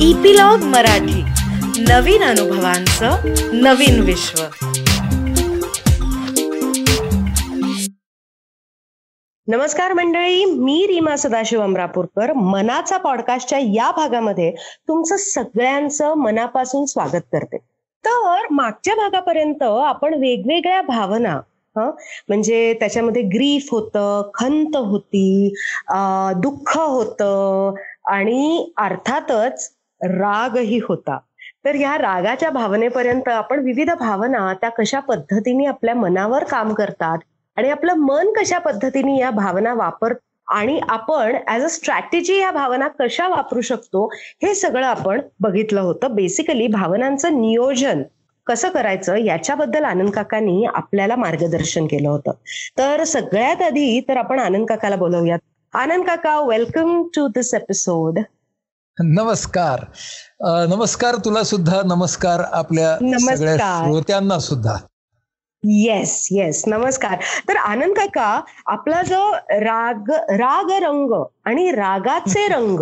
Epilogue Marathi. नवीन अनुभवांचं नवीन विश्व. नमस्कार मंडळी मी रीमा सदाशिव अमरापूरकर. मनाचा पॉडकास्टच्या या भागामध्ये तुमचं सगळ्यांचं मनापासून स्वागत करते. तर मागच्या भागापर्यंत आपण वेगवेगळ्या भावना हं? म्हणजे त्याच्यामध्ये ग्रीफ होतं खंत होती दुःख होतं आणि अर्थातच रागही होता. तर ह्या रागाच्या भावनेपर्यंत आपण विविध भावना त्या कशा पद्धतीने आपल्या मनावर काम करतात आणि आपलं मन कशा पद्धतीने या भावना वापर आणि आपण ऍज अ स्ट्रॅटेजी या भावना कशा वापरू शकतो हे सगळं आपण बघितलं होतं. बेसिकली भावनांचं नियोजन कसं करायचं याच्याबद्दल आनंद काकांनी आपल्याला मार्गदर्शन केलं होतं. तर सगळ्यात आधी तर आपण आनंद काकाला बोलवूयात. आनंद काका वेलकम टू दिस एपिसोड नमस्कार नमस्कार तुला सुद्धा नमस्कार आपल्या नमस्कार. सगळ्या श्रोत्यांना सुद्धा येस येस नमस्कार तर आनंद काका आपला जो राग राग रंग आणि रागाचे रंग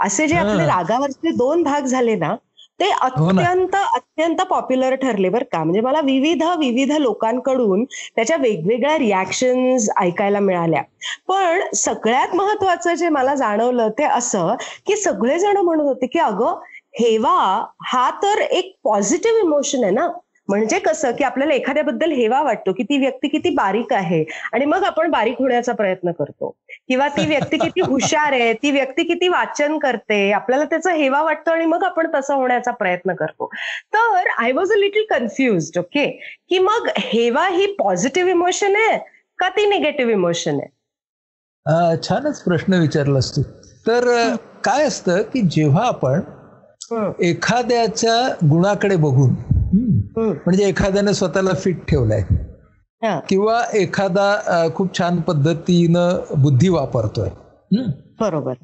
असे जे आपले. रागावरचे दोन भाग झाले ना ते हो. अत्यंत अत्यंत पॉप्युलर ठरले बरं का. म्हणजे मला विविध विविध लोकांकडून त्याच्या वेगवेगळ्या रिॲक्शन्स ऐकायला मिळाल्या. पण सगळ्यात महत्वाचं जे मला जाणवलं ते असं की सगळेजण म्हणत होते की अगं हेवा हा तर एक पॉझिटिव्ह इमोशन आहे ना. म्हणजे कसं की आपल्याला एखाद्याबद्दल हेवा वाटतो की ती व्यक्ती किती बारीक आहे आणि मग आपण बारीक होण्याचा प्रयत्न करतो. किंवा ती व्यक्ती किती हुशार आहे ती व्यक्ती किती वाचन करते आपल्याला त्याचा हेवा वाटतो आणि मग आपण तसं होण्याचा प्रयत्न करतो. तर I was a little confuse okay की मग हेवा ही पॉझिटिव्ह इमोशन आहे का ती निगेटिव्ह इमोशन आहे? छानच प्रश्न विचारलास तू. तर काय असतं की जेव्हा आपण एखाद्याच्या गुणाकडे बघून म्हणजे एखाद्याने स्वतःला फिट ठेवलाय. किंवा एखादा खूप छान पद्धतीनं बुद्धी वापरतोय. बरोबर.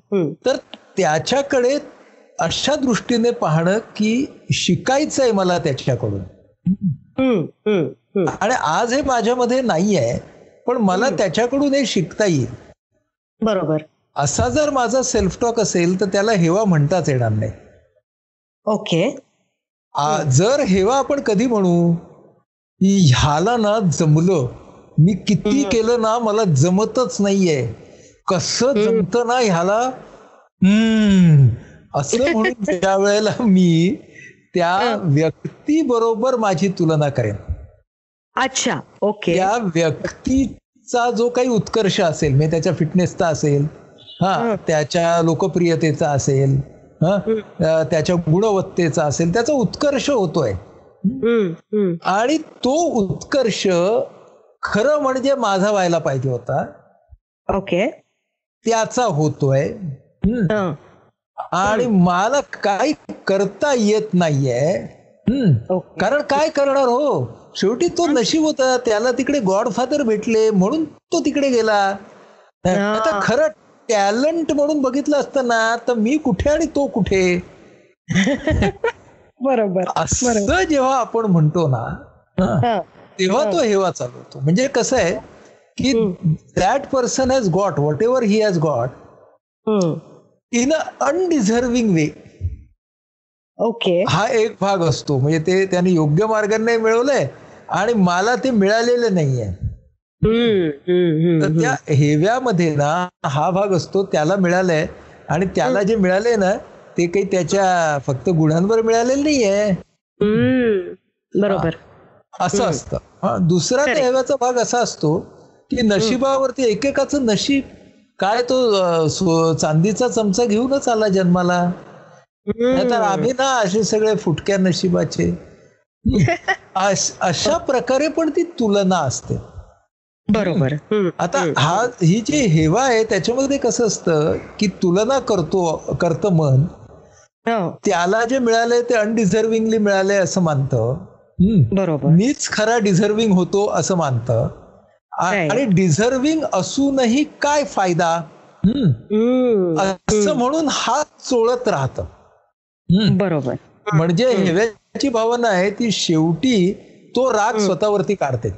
तर त्याच्याकडे अशा दृष्टीने पाहणं की शिकायचं आहे मला त्याच्याकडून. आणि आज हे माझ्यामध्ये नाही आहे पण मला त्याच्याकडून हे शिकता येईल. बरोबर. असा जर माझा सेल्फ टॉक असेल तर त्याला हेवा म्हणताच येणार नाही. ओके. जर हेवा आपण कधी म्हणू की ह्याला ना जमलं मी किती केलं ना मला जमतच नाहीये. कसं जमत ना ह्याला? असं म्हणून ज्या वेळेला मी त्या व्यक्ती बरोबर माझी तुलना करेन. अच्छा ओके. त्या व्यक्तीचा जो काही उत्कर्ष असेल म्हणजे त्याच्या फिटनेसचा असेल हा. त्याच्या लोकप्रियतेचा असेल त्याच्या गुणवत्तेचा असेल त्याचा उत्कर्ष होतोय. आणि तो उत्कर्ष खरं म्हणजे माझा व्हायला पाहिजे होता. ओके. त्याचा होतोय. हा. आणि मला काही करता येत नाहीये. कारण काय करणार हो? शेवटी तो नशीब होता त्याला तिकडे गॉडफादर भेटले म्हणून तो तिकडे गेला. आता खरं टॅलेंट म्हणून बघितलं असतं ना तर मी कुठे आणि तो कुठे? बरोबर असं जेव्हा आपण म्हणतो ना. तेव्हा तो हेवा चालू होतो म्हणजे कसं आहे की that person has got whatever he has got. In a undeserving way okay. हा एक भाग असतो. म्हणजे ते त्याने योग्य मार्गाने मिळवलंय आणि मला ते मिळालेलं नाहीये. तर त्या हेव्यामध्ये ना हा भाग असतो त्याला मिळालंय. आणि त्याला जे मिळालंय ना ते काही त्याच्या फक्त गुणांवर मिळालेलं नाहीये. बरोबर. असं असतं. हा, दुसरा हेव्याचा भाग असा असतो की नशिबावरती एकेकाचं नशीब काय तो चांदीचा चमचा घेऊनच आला जन्माला. नाहीतर आम्ही ना असे सगळे फुटक्या नशिबाचे. अशा प्रकारे पण ती तुलना असते. बरोबर. आता हा ही जी हेवा आहे त्याच्यामध्ये कसं असतं की तुलना करतो करतं मन. हो, त्याला जे मिळालंय ते अनडिझर्विंगली मिळालंय असं मानतं. बरोबर. मीच खरा डिझर्विंग होतो असं मानतं. आणि डिझर्विंग असूनही काय फायदा. असं म्हणून हात चोळत राहत. बरोबर. म्हणजे हेव्याची भावना आहे ती शेवटी तो राग स्वतःवरती काढते.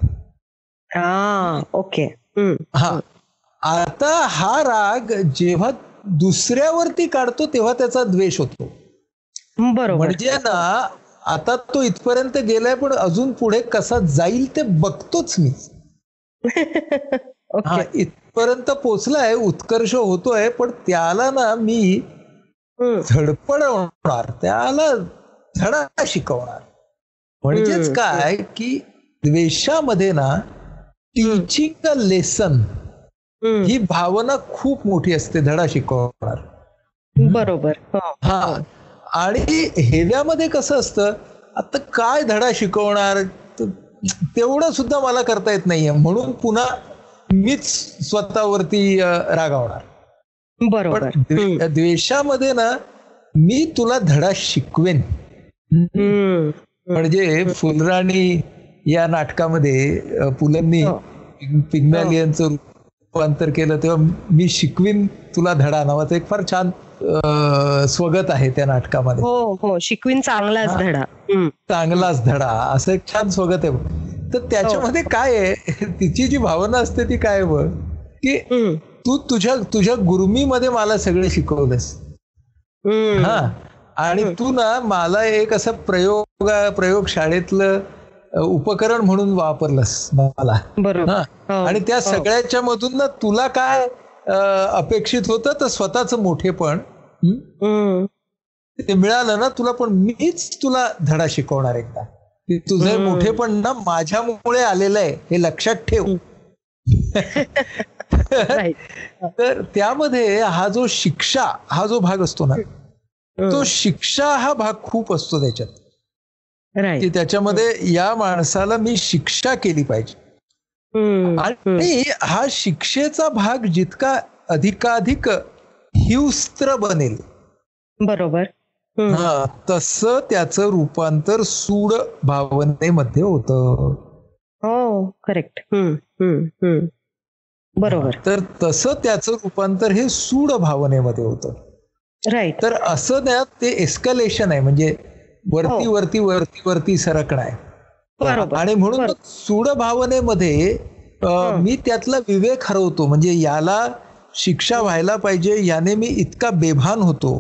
ओके. हा. आता हा राग जेव्हा दुसऱ्यावरती काढतो तेव्हा त्याचा द्वेष होतो. बरोबर. म्हणजे ना आता तो इथपर्यंत गेलाय पण अजून पुढे कसा जाईल ते बघतोच मी. हा इथपर्यंत पोचलाय उत्कर्ष होतोय पण त्याला ना मी. धडपडवणार त्याला धडा शिकवणार. म्हणजेच. काय की द्वेषामध्ये ना टीचिंग अ लेसन. ही भावना खूप मोठी असते धडा शिकवणार बरोबर हो. हा आणि हेव्यामध्ये कसं असतं आता काय धडा शिकवणार तेवढं सुद्धा मला करता येत नाहीये म्हणून पुन्हा मीच स्वतःवरती रागावणार बरोबर. द्वेषामध्ये ना मी तुला धडा शिकवेन. म्हणजे फुलराणी या नाटकामध्ये पुलंनी हो. पिग्मॅलियनचं रूपांतर केलं तेव्हा मी शिकवीन तुला धडा नावाचं एक फार छान स्वगत आहे त्या नाटकामध्ये. हो हो. शिकवीन चांगलाच हा. धडा. चांगलाच धडा. असं एक छान स्वगत आहे. तर त्याच्यामध्ये काय आहे? तिची जी भावना असते ती काय आहे बघ? की. तू तुझ्या तुझ्या गुरमीमध्ये मला सगळं शिकवलंस. हा. आणि तू ना मला एक असं प्रयोग प्रयोगशाळेतलं उपकरण म्हणून वापरलंस मला हा. आणि त्या हो. सगळ्याच्या मधून ना तुला काय अपेक्षित होतं तर स्वतःच मोठेपण. ते मिळालं ना तुला पण मीच तुला धडा शिकवणार एकदा तुझं. मोठेपण ना माझ्यामुळे आलेलं आहे हे लक्षात ठेव. तर त्यामध्ये हा जो शिक्षा हा जो भाग असतो ना तो. शिक्षा हा भाग खूप असतो त्याच्यात की. त्याच्यामध्ये या माणसाला मी शिक्षा केली पाहिजे. आणि हा शिक्षेचा भाग जितका अधिकाधिक हिंस्त्र बनेल. बरोबर. हा तसं त्याचं रूपांतर सूड भावनेमध्ये होतं. हो करेक्ट. बरोबर. तर तसं त्याचं रूपांतर हे सूड भावनेमध्ये होतं. राईट तर असं ना ते एस्कलेशन आहे. म्हणजे वरती हो. वरती वरती वरती सरकणं आहे बरोबर आणि म्हणून सूड भावनेमध्ये. मी त्यातला विवेक हरवतो म्हणजे याला शिक्षा व्हायला पाहिजे याने मी इतका बेभान होतो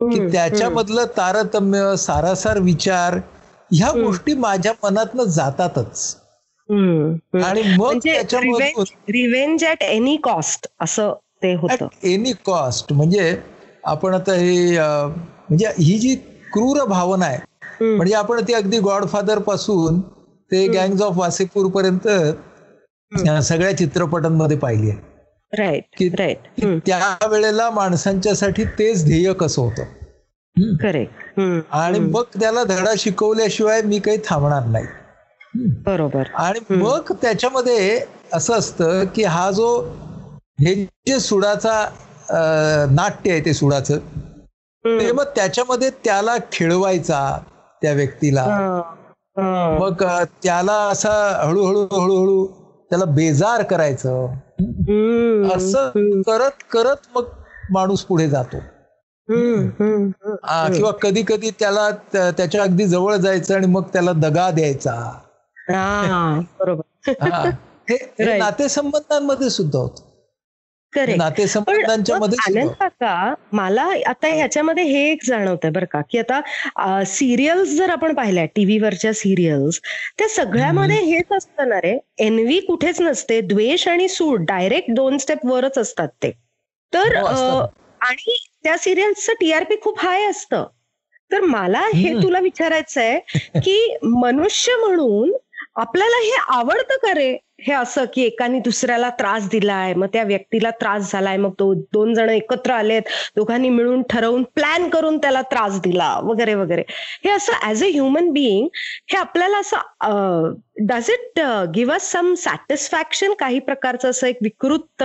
की. त्याच्यामधलं तारतम्य सारासार विचार ह्या. गोष्टी माझ्या मनातनं जातातच. आणि मग म्हणजे त्याच्यामधून revenge revenge at any cost असं ते होतं एनी कॉस्ट म्हणजे आपण आता हे म्हणजे ही जी क्रूर भावना आहे. म्हणजे आपण ती अगदी गॉडफादरपासून ते गँग्स ऑफ वासेपूर पर्यंत सगळ्या चित्रपटांमध्ये पाहिली आहे. राईट राईट की त्यावेळेला माणसांच्यासाठी तेच ध्येय कसं होतं. करेक्ट आणि मग त्याला धडा शिकवल्याशिवाय मी काही थांबणार नाही. बरोबर. आणि मग त्याच्यामध्ये असं असतं की हा जो हे जे सुडाचा नाट्य आहे ते सुडाचं ते मग त्याच्यामध्ये त्याला खेळवायचा त्या व्यक्तीला. मग त्याला असा हळूहळू हळूहळू त्याला बेजार करायचं. असं करत करत मग माणूस पुढे जातो. किंवा कधी कधी त्याला त्या- त्याच्या अगदी जवळ जायचं आणि मग त्याला दगा द्यायचा. हा बरोबर. हा. नातेसंबंधांमध्ये सुद्धा होत करेक्ट नातेसंबंधांच्या पण मध्ये सुद्धा आनंद होतं. काका मला आता ह्याच्यामध्ये हे एक जाणवतंय बरं का की आता सिरियल्स जर आपण पाहिल्या टीव्हीवरच्या सिरियल्स त्या सगळ्यामध्ये हेच असतं ना रे एनवी कुठेच नसते द्वेष आणि सूड डायरेक्ट दोन स्टेप वरच असतात ते. तर हो, आणि त्या सिरियल्सचं टीआरपी खूप हाय असतं. तर मला हे. तुला विचारायचं आहे की मनुष्य म्हणून आपल्याला हे आवडतं का रे? हे असं की एकाने दुसऱ्याला त्रास दिलाय मग त्या व्यक्तीला त्रास झालाय मग तो दोन जण एकत्र आलेत दोघांनी मिळून ठरवून प्लॅन करून त्याला त्रास दिला वगैरे वगैरे. हे असं ऍज अ ह्युमन बिईंग हे आपल्याला असं does it give us some satisfaction काही प्रकारचं असं एक विकृत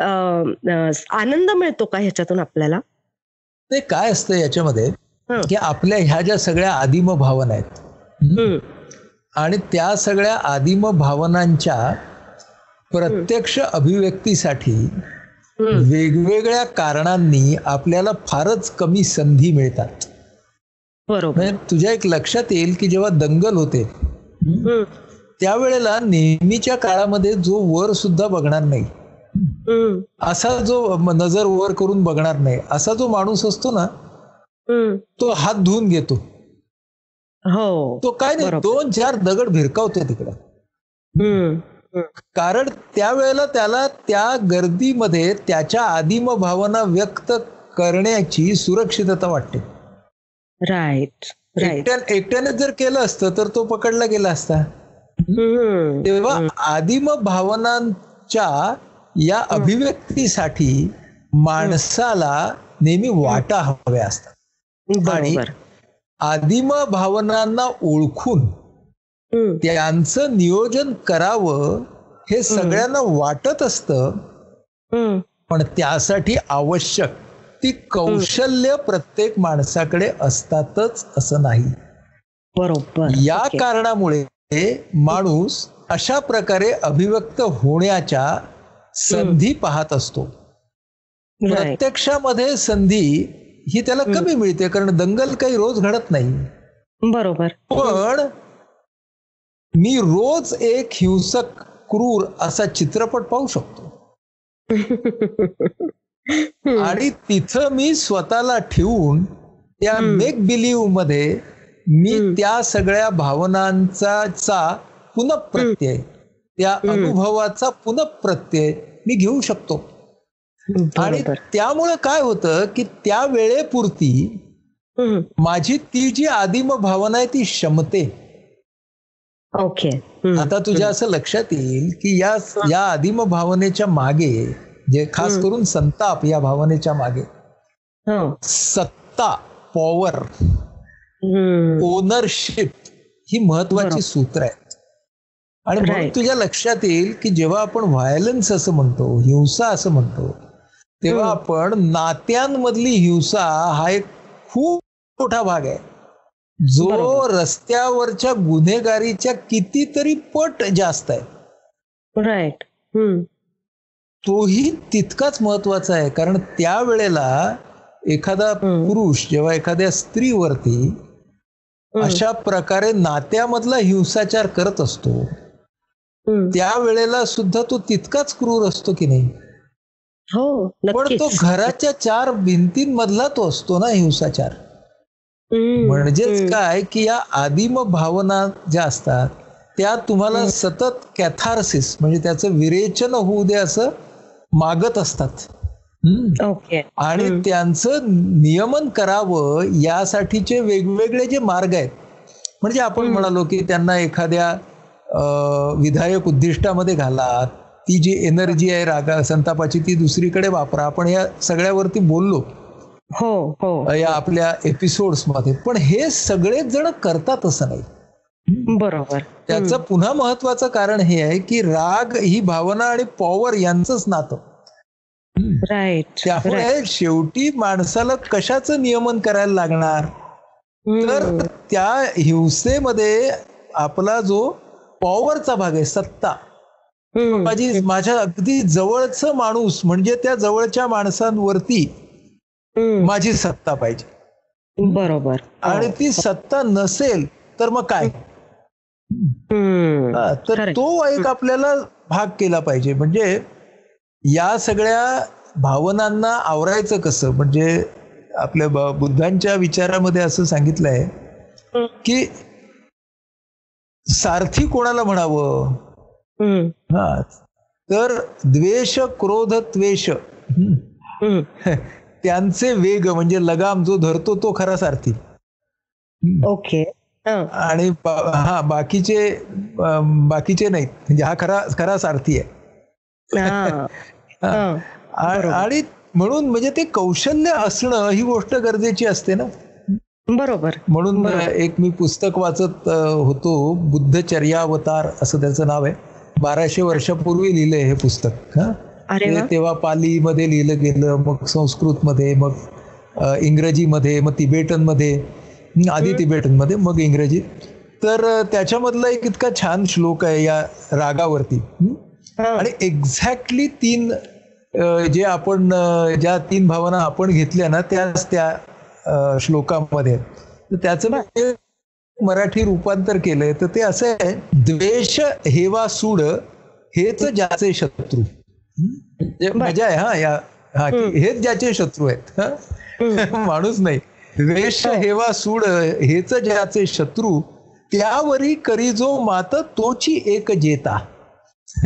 आनंद मिळतो का ह्याच्यातून आपल्याला? ते काय असतं याच्यामध्ये. की आपल्या ह्या ज्या सगळ्या आदिम भावना आहेत आणि त्या सगळ्या आदिम भावनांच्या प्रत्यक्ष अभिव्यक्तीसाठी वेगवेगळ्या कारणांनी आपल्याला फारच कमी संधी मिळतात. बरोबर. म्हणजे तुझ्या एक लक्षात येईल की जेव्हा दंगल होते त्यावेळेला नेहमीच्या काळामध्ये जो वर सुद्धा बघणार नाही. असा जो नजर वर करून बघणार नाही असा जो माणूस असतो ना. तो हात धुवून घेतो. हो. तो काय नाही. दोन चार दगड भिरकावतो तिकडं. कारण त्यावेळेला त्याला त्या गर्दीमध्ये त्याच्या आदिम भावना व्यक्त करण्याची सुरक्षितता वाटते. राईट राईट एकट्या एकट्याने जर केलं असतं तर तो पकडला गेला असता. तेव्हा आदिम भावनांच्या या अभिव्यक्तीसाठी माणसाला नेहमी वाटा हव्या असतात. आणि आदिम भावनांना ओळखून. त्यांचं नियोजन करावं हे सगळ्यांना वाटत असतं. पण त्यासाठी आवश्यक ती कौशल्य प्रत्येक माणसाकडे असतातच असं नाही बरोबर या. कारणामुळे माणूस अशा प्रकारे अभिव्यक्त होण्याच्या संधी पाहत असतो. प्रत्यक्षामध्ये संधी ही त्याला कमी मिळते कारण दंगल काही रोज घडत नाही. बरोबर. पण मी रोज एक हिंसक क्रूर असा चित्रपट पाहू शकतो. आणि तिथं मी स्वतःला ठेवून त्या मेक बिलीव्हमध्ये मी त्या सगळ्या भावनांचा पुनःप्रत्यय त्या अनुभवाचा पुनःप्रत्यय मी घेऊ शकतो. आणि त्यामुळे काय होतं की त्या वेळेपुरती. माझी ती जी आदिम भावना आहे ती क्षमते ओके. आता तुझ्या असं लक्षात येईल की या या आदिम भावनेच्या मागे जे खास करून संताप या भावनेच्या मागे हो. सत्ता पॉवर. ओनरशिप ही महत्वाची सूत्र आहेत आणि म्हणून. तुझ्या लक्षात येईल की जेव्हा आपण व्हायलन्स असं म्हणतो हिंसा असं म्हणतो तेव्हा आपण नात्यांमधली हिंसा हा एक खूप मोठा भाग आहे. जो. रस्त्यावरच्या गुन्हेगारीच्या कितीतरी पट जास्त आहे राईट. तोही तितकाच महत्त्वाचा आहे. कारण त्यावेळेला एखादा पुरुष जेव्हा एखाद्या स्त्रीवरती अशा प्रकारे नात्यामधला हिंसाचार करत असतो. त्यावेळेला सुद्धा तो तितकाच क्रूर असतो की नाही? हो पण तो घराच्या चार भिंतींमधला तो असतो ना हिंसाचार. म्हणजेच काय की या आदिम भावना ज्या असतात त्या तुम्हाला सतत कॅथार्सिस म्हणजे त्याचं विरेचन होऊ दे असं मागत असतात. आणि त्यांचं नियमन करावं यासाठीचे वेगवेगळे जे मार्ग आहेत. म्हणजे आपण म्हणालो की त्यांना एखाद्या विधायक उद्दिष्टामध्ये घाला ती जी एनर्जी आहे रागा संतापाची ती दुसरीकडे वापरा. आपण या सगळ्यावरती बोललो. हो हो. या आपल्या एपिसोड्समध्ये. पण हे सगळेच जण करतात असं नाही. बरोबर. त्याचं पुन्हा महत्वाचं कारण हे आहे की राग ही भावना आणि पॉवर यांचंच नातं. राईट त्यामुळे शेवटी माणसाला कशाचं नियमन करायला लागणार? तर त्या हिंसेमध्ये आपला जो पॉवरचा भाग आहे सत्ता. माझी माझ्या अगदी जवळच माणूस म्हणजे त्या जवळच्या माणसांवरती माझी सत्ता पाहिजे. बरोबर. आणि ती सत्ता नसेल तर मग काय. हा, तर. तो एक आपल्याला भाग केला पाहिजे. म्हणजे या सगळ्या भावनांना आवरायचं कसं? म्हणजे आपल्या बुद्धांच्या विचारामध्ये असं सांगितलंय. की सारथी कोणाला म्हणावं. हा. तर द्वेष क्रोध त्वेष. त्यांचे वेग म्हणजे लगाम जो धरतो तो खरा सारथी. ओके. आणि हा बाकीचे बाकीचे नाहीत म्हणजे हा खरा खरा सारथी आहे. आणि म्हणून म्हणजे ते कौशल्य असणं ही गोष्ट गरजेची असते ना. बरोबर. म्हणून एक मी पुस्तक वाचत होतो बुद्धचर्यावतार असं त्याचं नाव आहे. बाराशे वर्षापूर्वी लिहिलंय हे पुस्तक हा? तेव्हा पालीमध्ये लिहिलं गेलं मग संस्कृतमध्ये मग अ, इंग्रजीमध्ये मग तिबेटनमध्ये हं, आधी तिबेटनमध्ये मग इंग्रजी. तर त्याच्यामधला एक इतका छान श्लोक आहे या रागावरती. आणि एक्झॅक्टली तीन जे आपण ज्या तीन भावना आपण घेतल्या ना त्याच त्या श्लोकामध्ये. तर त्याचं एक मराठी रूपांतर केलंय तर ते असं आहे द्वेष हेवा सूड हेच ज्याचे शत्रू. म्हणजे मजा आहे हा या हा की हेच ज्याचे शत्रू आहेत हा? माणूस नाही. द्वेष हेवा सूड हेच ज्याचे शत्रू त्यावरी करी जो मात तोची एक जेता.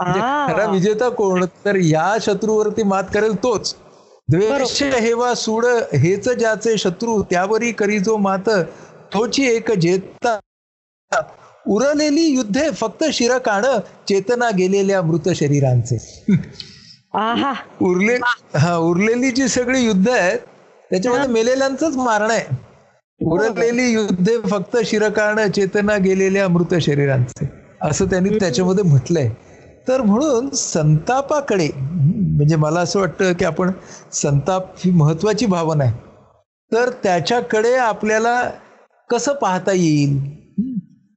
म्हणजे खरा विजेता कोण तर या शत्रूवरती मात करेल तोच. द्वेष हेवा सूड हेच ज्याचे शत्रू त्यावरी करी जो मात तोची एक जेता. उरलेली युद्धे फक्त शिर काण चेतना गेलेल्या मृत शरीरांचे. आहा. उरले हा उरलेली जी सगळी युद्ध आहेत त्याच्यामध्ये मेलेल्यांचंच मारण आहे. उरलेली युद्धे फक्त शिरकाण चेतना गेलेल्या मृत शरीरांचे. असं त्यांनी त्याच्यामध्ये म्हटलंय. तर म्हणून संतापाकडे म्हणजे मला असं वाटतं की आपण संताप ही महत्वाची भावना आहे. तर त्याच्याकडे आपल्याला कसं पाहता येईल?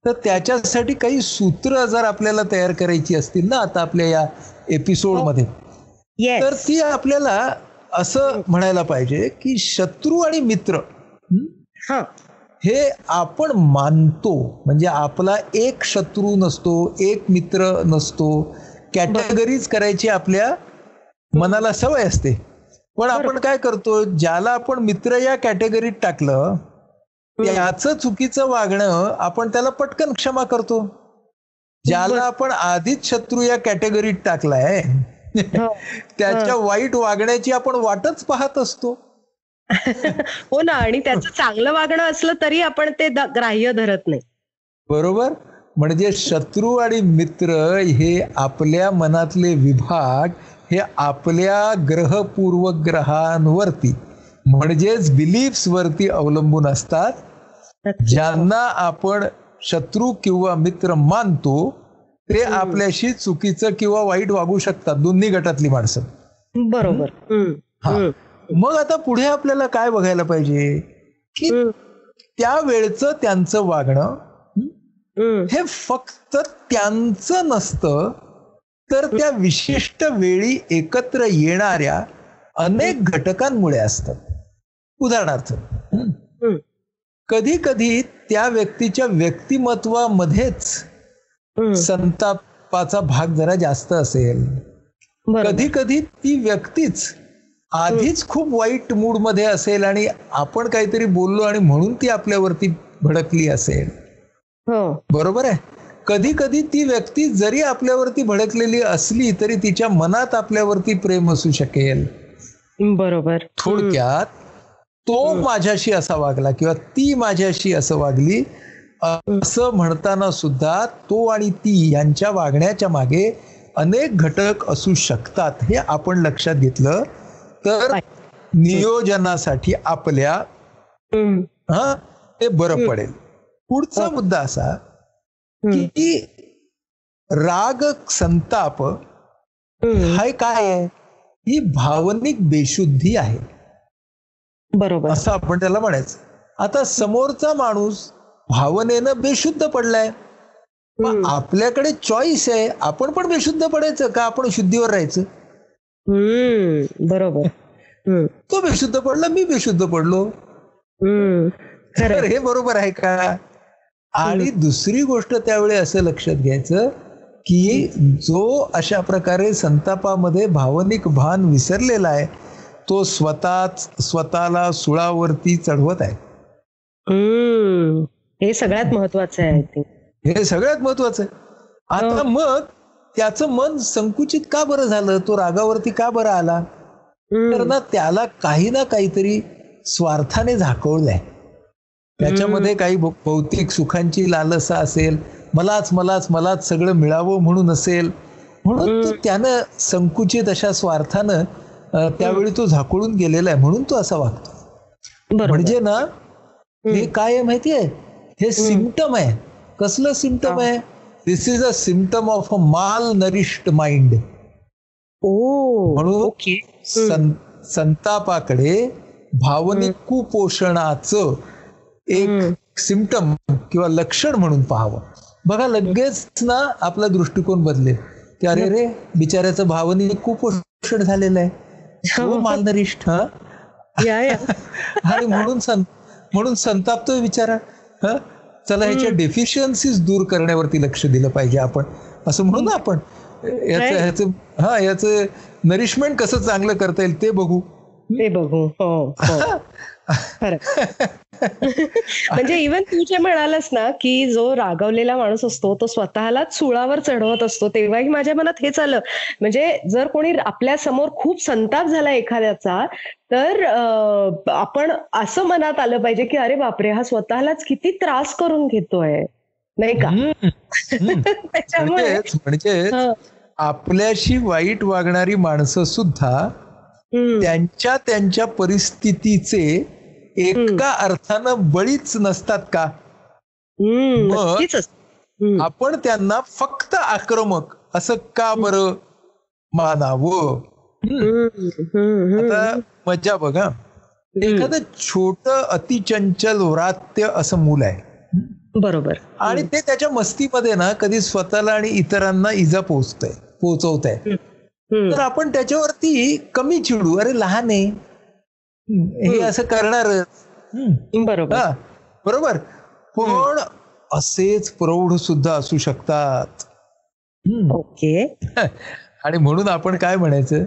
तर त्याच्यासाठी काही सूत्र जर आपल्याला तयार करायची असतील ना आता आपल्या या एपिसोडमध्ये तर ती आपल्याला असं म्हणायला पाहिजे की शत्रू आणि मित्र हं, हा. हे आपण मानतो. म्हणजे आपला एक शत्रू नसतो एक मित्र नसतो. कॅटेगरीज करायची आपल्या मनाला सवय असते. पण आपण काय करतो ज्याला आपण मित्र या कॅटेगरीत टाकलं याचं चुकीचं वागणं आपण त्याला पटकन क्षमा करतो. ज्याला आपण आधीच शत्रू या कॅटेगरीत टाकलाय. त्याच्या वाईट वागण्याची आपण वाटच पाहत असतो. हो ना आणि त्याचं चांगलं वागणं असलं तरी आपण ते ग्राह्य धरत नाही. बरोबर? म्हणजे शत्रू आणि मित्र हे आपल्या मनातले विभाग हे आपल्या ग्रह पूर्वग्रहांवरती म्हणजेच बिलीफ्स वरती अवलंबून असतात. ज्यांना आपण शत्रू किंवा मित्र मानतो ते आपल्याशी चुकीचं किंवा वाईट वागू शकतात दोन्ही गटातली माणसं बरोबर. हा. मग आता पुढे आपल्याला काय बघायला पाहिजे की. त्या वेळचं त्यांचं वागणं. हे फक्त त्यांचं नसतं तर त्या विशिष्ट वेळी एकत्र येणाऱ्या अनेक घटकांमुळे असतं उदाहरणार्थ. कधी कधी त्या व्यक्तीच्या व्यक्तिमत्वामध्येच. संतापाचा भाग जरा जास्त असेल. कधी कधी ती व्यक्तीच आधीच खूप वाईट मूडमध्ये असेल आणि आपण काहीतरी बोललो आणि म्हणून ती आपल्यावरती भडकली असेल. हो. बरोबर आहे? कधी कधी ती व्यक्ती जरी आपल्यावरती भडकलेली असली तरी तिच्या मनात आपल्यावरती प्रेम असू शकेल. बरोबर. थोडक्यात तो माझ्याशी असा वागला किंवा ती माझ्याशी असं वागली असं म्हणताना सुद्धा तो आणि ती यांच्या वागण्याच्या मागे अनेक घटक असू शकतात हे आपण लक्षात घेतलं. तर नियोजनासाठी आपल्या. हा. ते बरं पडेल. पुढचा मुद्दा असा. की राग संताप हम्म. हा काय? आहे ही भावनिक बेशुद्धी आहे. बरोबर. असं आपण त्याला म्हणायचं. आता समोरचा माणूस भावनेनं बेशुद्ध पडलाय. आपल्याकडे चॉईस आहे. आपण पण बेशुद्ध पडायचं का आपण शुद्धीवर राहायचं. बरोबर. तो बेशुद्ध पडला मी बेशुद्ध पडलो. तर हे बरोबर आहे का? आणि दुसरी गोष्ट त्यावेळी असं लक्षात घ्यायचं की जो अशा प्रकारे संतापामध्ये भावनिक भान विसरलेला आहे तो स्वतःच स्वतःला सुळावरती चढवत आहे. हे सगळ्यात महत्वाचं आहे हे सगळ्यात महत्वाचं आहे. आता मग त्याचं मन संकुचित का बरं झालं? तो रागावरती का बरं आला? तर ना त्याला काही ना काहीतरी स्वार्थाने झाकवलंय. त्याच्यामध्ये काही भौतिक सुखांची लालसा असेल मलाच मलाच मलाच सगळं मिळावं म्हणून असेल म्हणून त्यानं संकुचित अशा स्वार्थानं त्यावेळी तो झाकळून गेलेला आहे म्हणून तो असा वागतो. म्हणजे ना हे काय आहे माहितीये हे सिमटम आहे. कसलं सिमटम आहे? This is a symptom of a malnourished mind ओ म्हणून संतापाकडे भावनिक कुपोषणाचं एक सिमटम किंवा लक्षण म्हणून पाहावं. बघा लगेच ना आपला दृष्टिकोन बदलेल. की अरे रे बिचाऱ्याचं भावनिक कुपोषण झालेलं आहे. तो हा या या. आणि म्हणून सं म्हणून संतापतोय विचारा. हा? चला ह्याच्या डेफिशियन्सीज दूर करण्यावरती लक्ष दिलं पाहिजे आपण. असं म्हणू ना आपण. याचं ह्याचं हा याचं नरिशमेंट कसं चांगलं करता येईल ते बघू. ते बघू. हो हो. म्हणजे इवन तू जे म्हणालस ना की जो रागवलेला माणूस असतो तो स्वतःलाच सुळावर चढवत असतो तेव्हाही माझ्या मनात हेच आलं. म्हणजे जर कोणी आपल्यासमोर खूप संताप झाला एखाद्याचा तर आपण असं मनात आलं पाहिजे की अरे बापरे हा स्वतःलाच किती त्रास करून घेतोय. नाही का. त्याच्यामुळे हं, आपल्याशी वाईट वागणारी माणसं सुद्धा त्यांच्या त्यांच्या परिस्थितीचे एका अर्थानं बळीच नसतात का? मग- आपण त्यांना फक्त आक्रमक असं का बरं मानावं. आता मज्जा बघा. एखादं छोट अतिचंचल व्रात्य असं मूल आहे. बरोबर. आणि ते त्याच्या मस्तीमध्ये ना कधी स्वतःला आणि इतरांना इजा पोहोचतंय पोहोचवत आहे तर आपण त्याच्यावरती कमी चिडू. अरे लहान आहे. हे असं करणारच बरोबर. बरोबर. पण असेच प्रौढ सुद्धा असू शकतात. ओके. आणि म्हणून आपण काय म्हणायचं?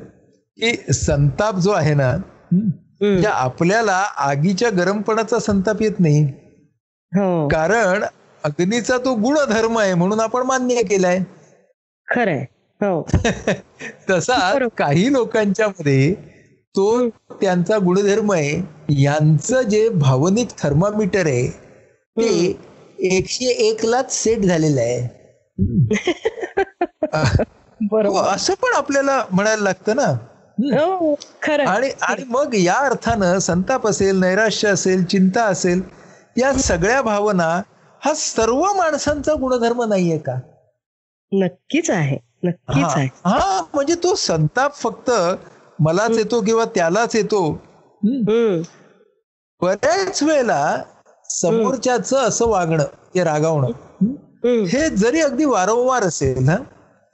की संताप जो आहे ना म्हणजे आपल्याला आगीच्या गरमपणाचा संताप येत नाही. हो. कारण अग्नीचा तो गुणधर्म आहे म्हणून आपण मान्य केलाय. खरंय. हो. तसा. काही लोकांच्या मध्ये तो त्यांचा गुणधर्म आहे यांचं जे भावनिक थर्मामीटर आहे ते एकशे एक लाच सेट झालेलं आहे. हो, बरोबर. असं पण आपल्याला म्हणायला लागतं ना. हो आणि आणि मग या अर्थानं संताप असेल नैराश्य असेल चिंता असेल या सगळ्या भावना हा सर्व माणसांचा गुणधर्म नाहीये का? नक्कीच आहे नक्कीच हा आहे. हा, म्हणजे तो संताप फक्त मलाच येतो किंवा त्यालाच येतो. बऱ्याच वेळेला समोरच्याच असं वागणं हे रागावणं हे. जरी अगदी वारंवार असेल ना.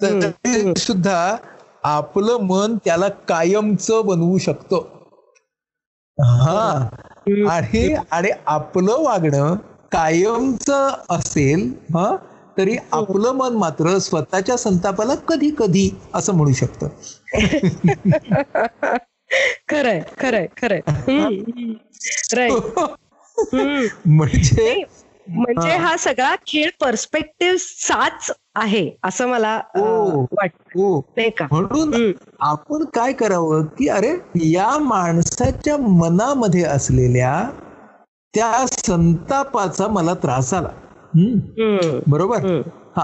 तरी सुद्धा आपलं मन त्याला कायमचं बनवू शकतं. हा. आणि आणि आपलं वागणं कायमचं असेल हा तरी आपलं मन मात्र स्वतःच्या संतापाला कधी कधी असं म्हणू शकतं. खरंय खरंय खरंय. म्हणजे म्हणजे हा. सगळा खेळ पर्स्पेक्टिव्ह साच आहे असं मला हो. वाटतं हो. म्हणून. आपण काय करावं की अरे या माणसाच्या मनामध्ये असलेल्या त्या संतापाचा मला त्रास आला बरोबर. हा.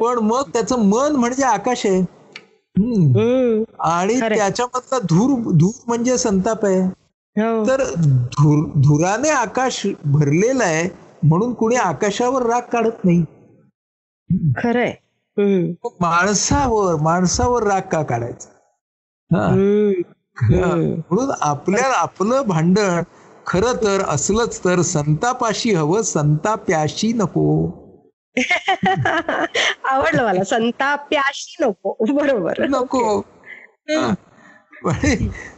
पण मग त्याचं मन म्हणजे आकाश आहे. आणि. त्याच्यामधला धूर धूर म्हणजे संताप आहे. हो. तर धूर धुराने आकाश भरलेलं आहे म्हणून कुणी आकाशावर राग काढत नाही. खरंय. माणसावर माणसावर राग का काढायचा? हा. म्हणून आपल्याला आपलं भांडण खरं तर असलंच तर संतापाशी हवं संताप्याशी नको. आवडलं मला. संताप्याशी नको. बरोबर. नको.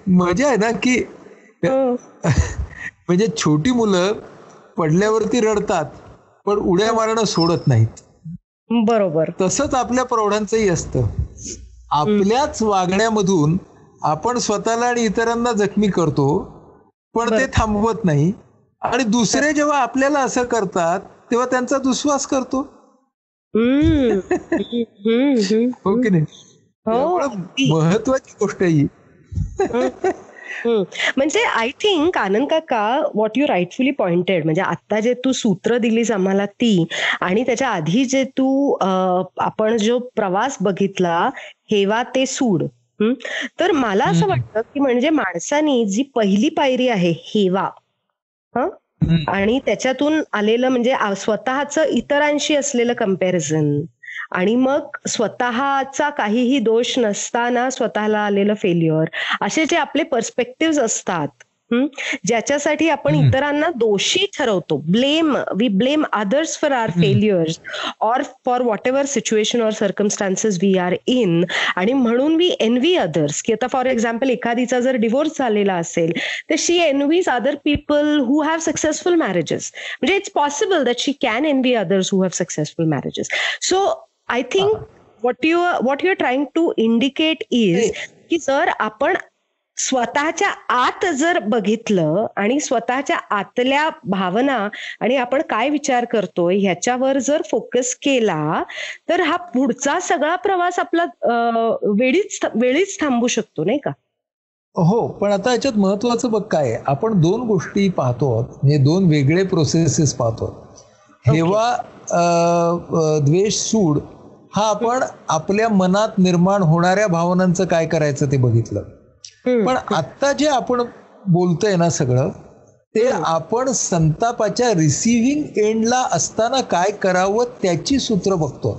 मजा आहे ना की हो. म्हणजे छोटी मुलं पडल्यावरती रडतात पण उड्या मारणं सोडत नाहीत. बरोबर. तसंच आपल्या प्रौढांचंही असतं. आपल्याच वागण्यामधून आपण स्वतःला आणि इतरांना जखमी करतो पण ते थांबवत नाही. आणि दुसरे जेव्हा आपल्याला असं करतात तेव्हा त्यांचा दुस्वास करतो. हो की नाही? हो. महत्वाची गोष्ट ही. म्हणजे आय थिंक आनंद काका व्हॉट यू राईटफुली पॉइंटेड म्हणजे आता जे तू सूत्र दिलीस आम्हाला ती आणि त्याच्या आधी जे तू आपण जो प्रवास बघितला हेवा ते सूड. तर मला असं वाटतं की म्हणजे माणसानी जी पहिली पायरी आहे हेवा हं. आणि त्याच्यातून आलेलं म्हणजे स्वतःचं इतरांशी असलेलं कंपॅरिझन आणि मग स्वतःचा काहीही दोष नसताना स्वतःला आलेलं फेल्युअर असे जे आपले पर्स्पेक्टिव्ह असतात ज्याच्यासाठी आपण. इतरांना दोषी ठरवतो. Blame we blame others for our failures or for whatever situation or circumstances we are in आणि म्हणून वी एनव्ही अदर्स की आता फॉर एक्झाम्पल एखादीचा जर डिवोर्स झालेला असेल तर she envies other people who have successful marriages म्हणजे it's possible that she can envy others who have successful marriages so I think what you what you are trying to indicate is की जर आपण स्वतःच्या आत जर बघितलं आणि स्वतःच्या आतल्या भावना आणि आपण काय विचार करतोय ह्याच्यावर जर फोकस केला तर हा पुढचा सगळा प्रवास आपला वेळीच वेळीच थांबू शकतो नाही का हो पण आता याच्यात महत्वाचं बघ काय आपण दोन गोष्टी पाहतो म्हणजे दोन वेगळे प्रोसेसेस पाहतो. हेवा द्वेष सूड हा आपण आपल्या मनात निर्माण होणाऱ्या भावनांचं काय करायचं ते बघितलं. पण आता जे आपण बोलतोय ना सगळं ते आपण संतापाच्या रिसिव्हिंग एंडला असताना काय करावं त्याची सूत्र बघतो.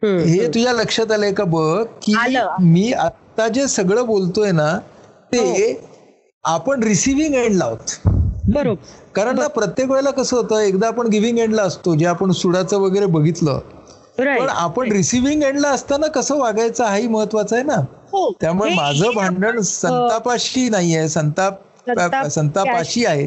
हे तुझ्या लक्षात आलंय का बघ की. मी आता जे सगळं बोलतोय ना ते आपण रिसिव्हिंग एंडला आहोत. बरोबर. कारण ना प्रत्येक वेळेला कसं होतं एकदा आपण गिव्हिंग एंडला असतो जे आपण सुडाचं वगैरे बघितलं पण आपण रिसिव्हिंग एंडला असताना कसं वागायचं हाही महत्वाचं आहे ना. हो. त्यामुळे माझं भांडण संतापाशी नाहीये. संताप संताप- संतापाशी आहे.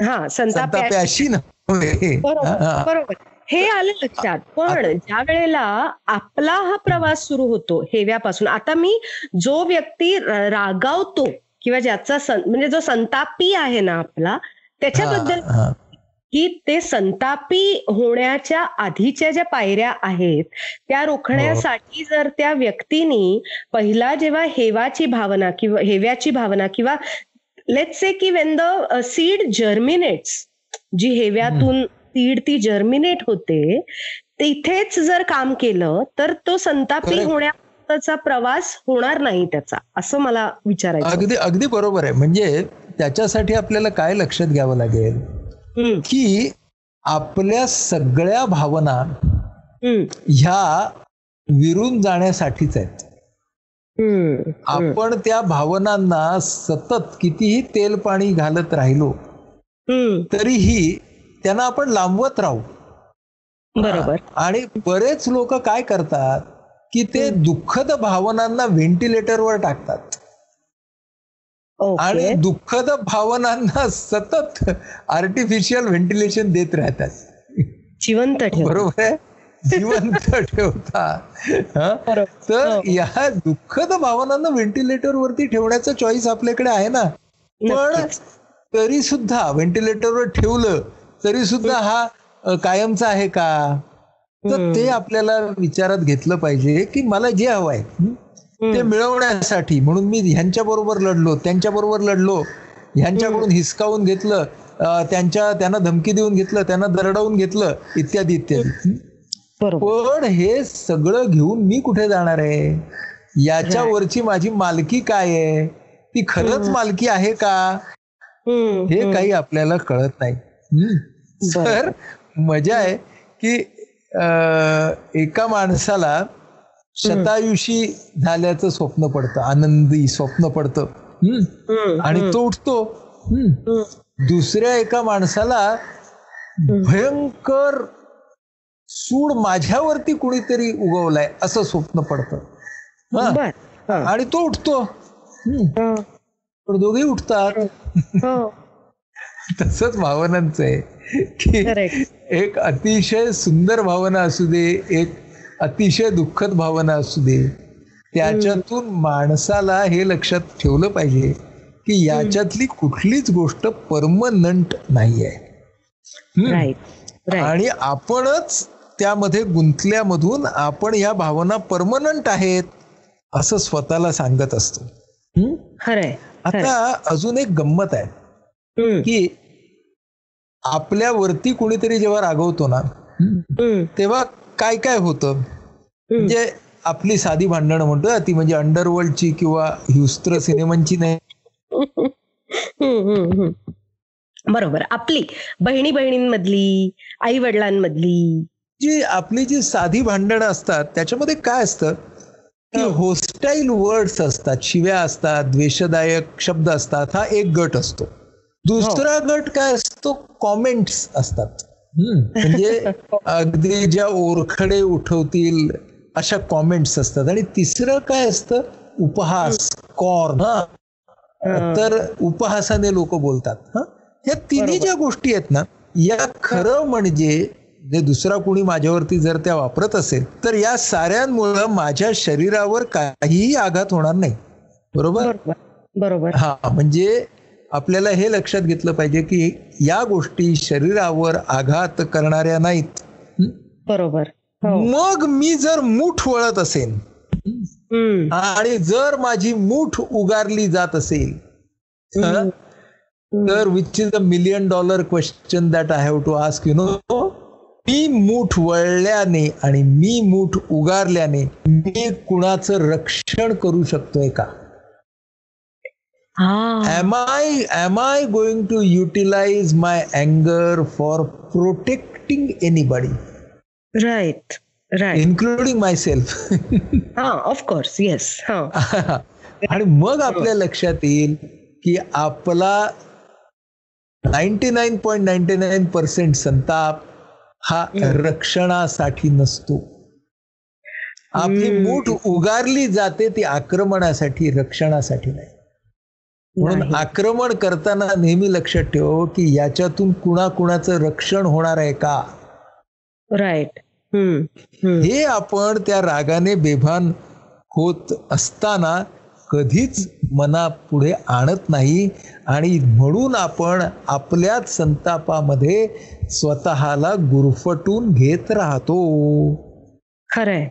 हा संताप संताप्याशी नव्हे. बरोबर हा, आलं लक्षात. पण ज्या वेळेला आपला हा प्रवास सुरू होतो हेव्यापासून. आता मी जो व्यक्ती रागावतो किंवा ज्याचा म्हणजे जो संतापी आहे ना आपला त्याच्याबद्दल. की ते संतापी होण्याच्या आधीच्या ज्या पायऱ्या आहेत त्या रोखण्यासाठी जर त्या व्यक्तीनी पहिला जेव्हा हेवाची भावना किंवा हेव्याची भावना किंवा लेट से की वेन द सीड जर्मिनेट्स जी हेव्यातून सीड ती जर्मिनेट होते तिथेच जर काम केलं तर तो संतापी Correct. होण्याचा प्रवास होणार नाही त्याचा असं मला विचारायचं अगदी अगदी बरोबर आहे. म्हणजे त्याच्यासाठी आपल्याला काय लक्षात घ्यावं लागेल? की आपल्या सगळ्या भावना ह्या विरून जाण्यासाठीच आहेत. आपण त्या भावनांना सतत कितीही तेल पाणी घालत राहिलो तरीही त्यांना आपण लांबवत राहू. बरोबर. आणि बरेच लोक काय करतात की ते दुःखद भावनांना व्हेंटिलेटरवर टाकतात. आणि दुःखद भावनांना सतत आर्टिफिशियल व्हेंटिलेशन देत राहतात. जिवंत बरोबर आहे? जिवंत? बरोबर. तर हो. या दुःखद भावनांना व्हेंटिलेटर वरती ठेवण्याचा चॉईस आपल्याकडे आहे ना? पण. तरी सुद्धा व्हेंटिलेटरवर ठेवलं तरी सुद्धा हा कायमचा आहे का? तर ते आपल्याला विचारात घेतलं पाहिजे की मला जे हवं आहे? ते मिळवण्यासाठी म्हणून मी ह्यांच्या बरोबर लढलो त्यांच्या बरोबर लढलो ह्यांच्याकडून हिसकावून घेतलं त्यांच्या त्यांना धमकी देऊन घेतलं त्यांना दरडावून घेतलं इत्यादी इत्यादी. पण हे सगळं घेऊन मी कुठे जाणार आहे? याच्या वरची माझी मालकी काय आहे? ती खरंच मालकी आहे का? हे काही आपल्याला कळत नाही? तर मजा आहे की एका माणसाला शतायुषी झाल्याचं स्वप्न पडतं आनंदी स्वप्न पडतं. आणि तो उठतो. दुसऱ्या एका माणसाला भयंकर सूड माझ्यावरती कुणीतरी उगवलाय असं स्वप्न पडतं. आणि तो उठतो. पण दोघेही उठतात. तसंच भावनांचं आहे. की. एक अतिशय सुंदर भावना असू दे एक अतिशय दुःखद भावना असू दे. त्याच्यातून माणसाला हे लक्षात ठेवलं पाहिजे की याच्यातली कुठलीच गोष्ट परमनंट नाही आहे आणि आपणच त्यामध्ये गुंतल्यामधून आपण या भावना परमनंट आहेत असं स्वतःला सांगत असतो. आता अजून एक गंमत आहे. की आपल्यावरती कुणीतरी जेव्हा रागवतो ना तेव्हा काय काय होतं? म्हणजे आपली साधी भांडणं म्हणतो ती म्हणजे अंडरवर्ल्डची किंवा ह्युस्त्र सिनेमांची नाही. बरोबर. आपली बहिणी बहिणींमधली आई वडिलांमधली जी आपली जी साधी भांडणं असतात त्याच्यामध्ये काय असतं? की होस्टाईल वर्ड्स असतात शिव्या असतात द्वेषदायक शब्द असतात हा एक गट असतो. दुसरा गट काय असतो? कॉमेंट्स असतात. म्हणजे अगदी ज्या ओरखडे उठवतील अशा कॉमेंट्स असतात. आणि तिसरं काय असतं? उपहास कॉर्न तर उपहासाने लोक बोलतात. हं? या तिन्ही ज्या गोष्टी आहेत ना या खरं म्हणजे जे दुसरा कोणी माझ्यावरती जर त्या वापरत असेल तर या साऱ्यांमुळं माझ्या शरीरावर काहीही आघात होणार नाही. बरोबर. बरोबर. हा. म्हणजे आपल्याला हे लक्षात घेतलं पाहिजे की या गोष्टी शरीरावर आघात करणाऱ्या नाहीत? बरोबर. हो. मग मी जर मूठ वळत हम्म. आणि जर माझी मूठ उगारली जात असेल तर which is the million dollar question that I have to ask you know मी मूठ वळल्याने आणि मी मूठ उगारल्याने मी कुणाचं रक्षण करू शकतोय का? हा. Am i am i going to utilize my anger for protecting anybody? Right right including myself. हा ऑफकोर्स येस हा. आणि मग आपल्या लक्षात येईल की आपला ninety nine point ninety nine percent संताप हा रक्षणासाठी नसतो. आपली मूठ उगारली जाते ती आक्रमणासाठी रक्षणासाठी नाही. म्हणून. आक्रमण करताना नेहमी लक्षात ठेव की याच्यातून कुणाकुणाचं रक्षण होणार आहे का? राईट हे आपण त्या रागाने बेभान होत असताना कधीच मनापुढे आणत नाही आणि म्हणून आपण आपल्याच संतापामध्ये स्वतःला गुरफटून घेत राहतो. खरंय.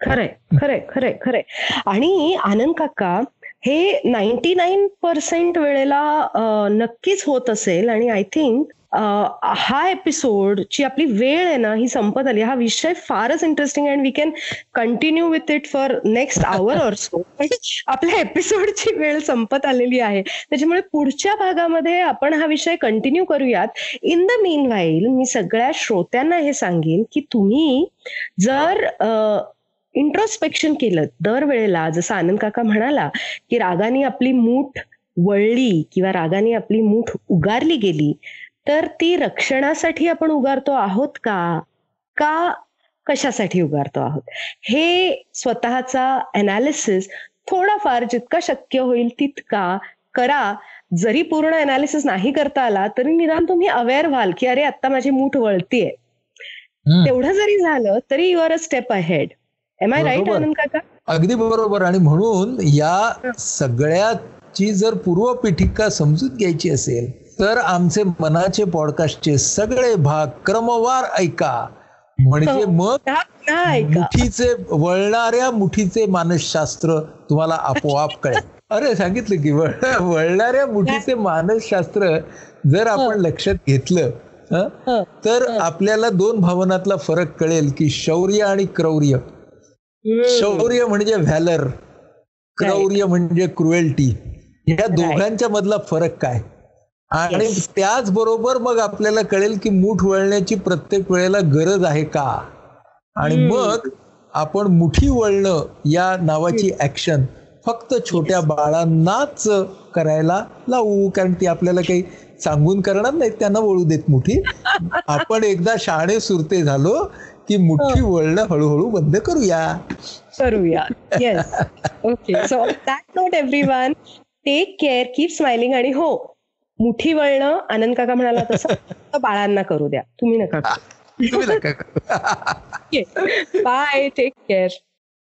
खरंय खरंय खरंय खरंय. आणि आनंद काका हे नाईन्टी नाईन पर्सेंट वेळेला नक्कीच होत असेल आणि आय थिंक हा एपिसोड ची आपली वेळ आहे ना ही संपत आली. हा विषय फारच interesting and we can continue with it for next hour or so आपल्या एपिसोडची वेळ संपत आलेली आहे. त्याच्यामुळे पुढच्या भागामध्ये आपण हा विषय कंटिन्यू करूयात. इन द मीन व्हाईल मी सगळ्या श्रोत्यांना हे सांगेन की तुम्ही जर इंट्रोस्पेक्शन केलं. दरवेळेला जसं आनंद काका म्हणाला की रागाने आपली मूठ वळली किंवा रागाने आपली मूठ उगारली गेली तर ती रक्षणासाठी आपण उगारतो आहोत का? का कशासाठी उगारतो आहोत? हे स्वतःचा अनालिसिस थोडाफार जितका शक्य होईल तितका करा. जरी पूर्ण अनालिसिस नाही करता आला तरी निदान तुम्ही अवेअर व्हाल की अरे आता माझी मूठ वळतीये. तेवढं जरी झालं तरी you're a step ahead am I right. Anand काका? अगदी बरोबर. आणि म्हणून या सगळ्याची जर पूर्वपीठिका समजून घ्यायची असेल तर आमचे मनाचे पॉडकास्टचे सगळे भाग क्रमवार ऐका. म्हणजे हो. मग मुठीचे वळणाऱ्या मुठीचे मानसशास्त्र तुम्हाला आपोआप कळेल. अरे सांगितलं की वळ वळणाऱ्या मुठीचे मानसशास्त्र जर आपण लक्षात घेतलं हं, हं. तर आपल्याला दोन भावनातला फरक कळेल की शौर्य आणि क्रौर्य. शौर्य म्हणजे व्हॅलर क्रौर्य म्हणजे क्रुएल्टी या दोघांच्या मधला फरक काय? आणि. त्याचबरोबर मग आपल्याला कळेल की मूठ वळण्याची प्रत्येक वेळेला गरज आहे का? आणि मग आपण मुठी वळणं या नावाची ऍक्शन फक्त छोट्या बाळांनाच करायला लावू कारण ती आपल्याला काही सांगून करणार नाहीत त्यांना वळू देत मुठी. आपण एकदा शाणे सुरते झालो की मुठी वळणं हळूहळू बंद करूया. करूया. Yes okay so that note everyone take care keep smiling आणि हो मुठी वळणं आनंद काका म्हणाला तसं बाळांना करू द्या. तुम्ही नका. Bye take care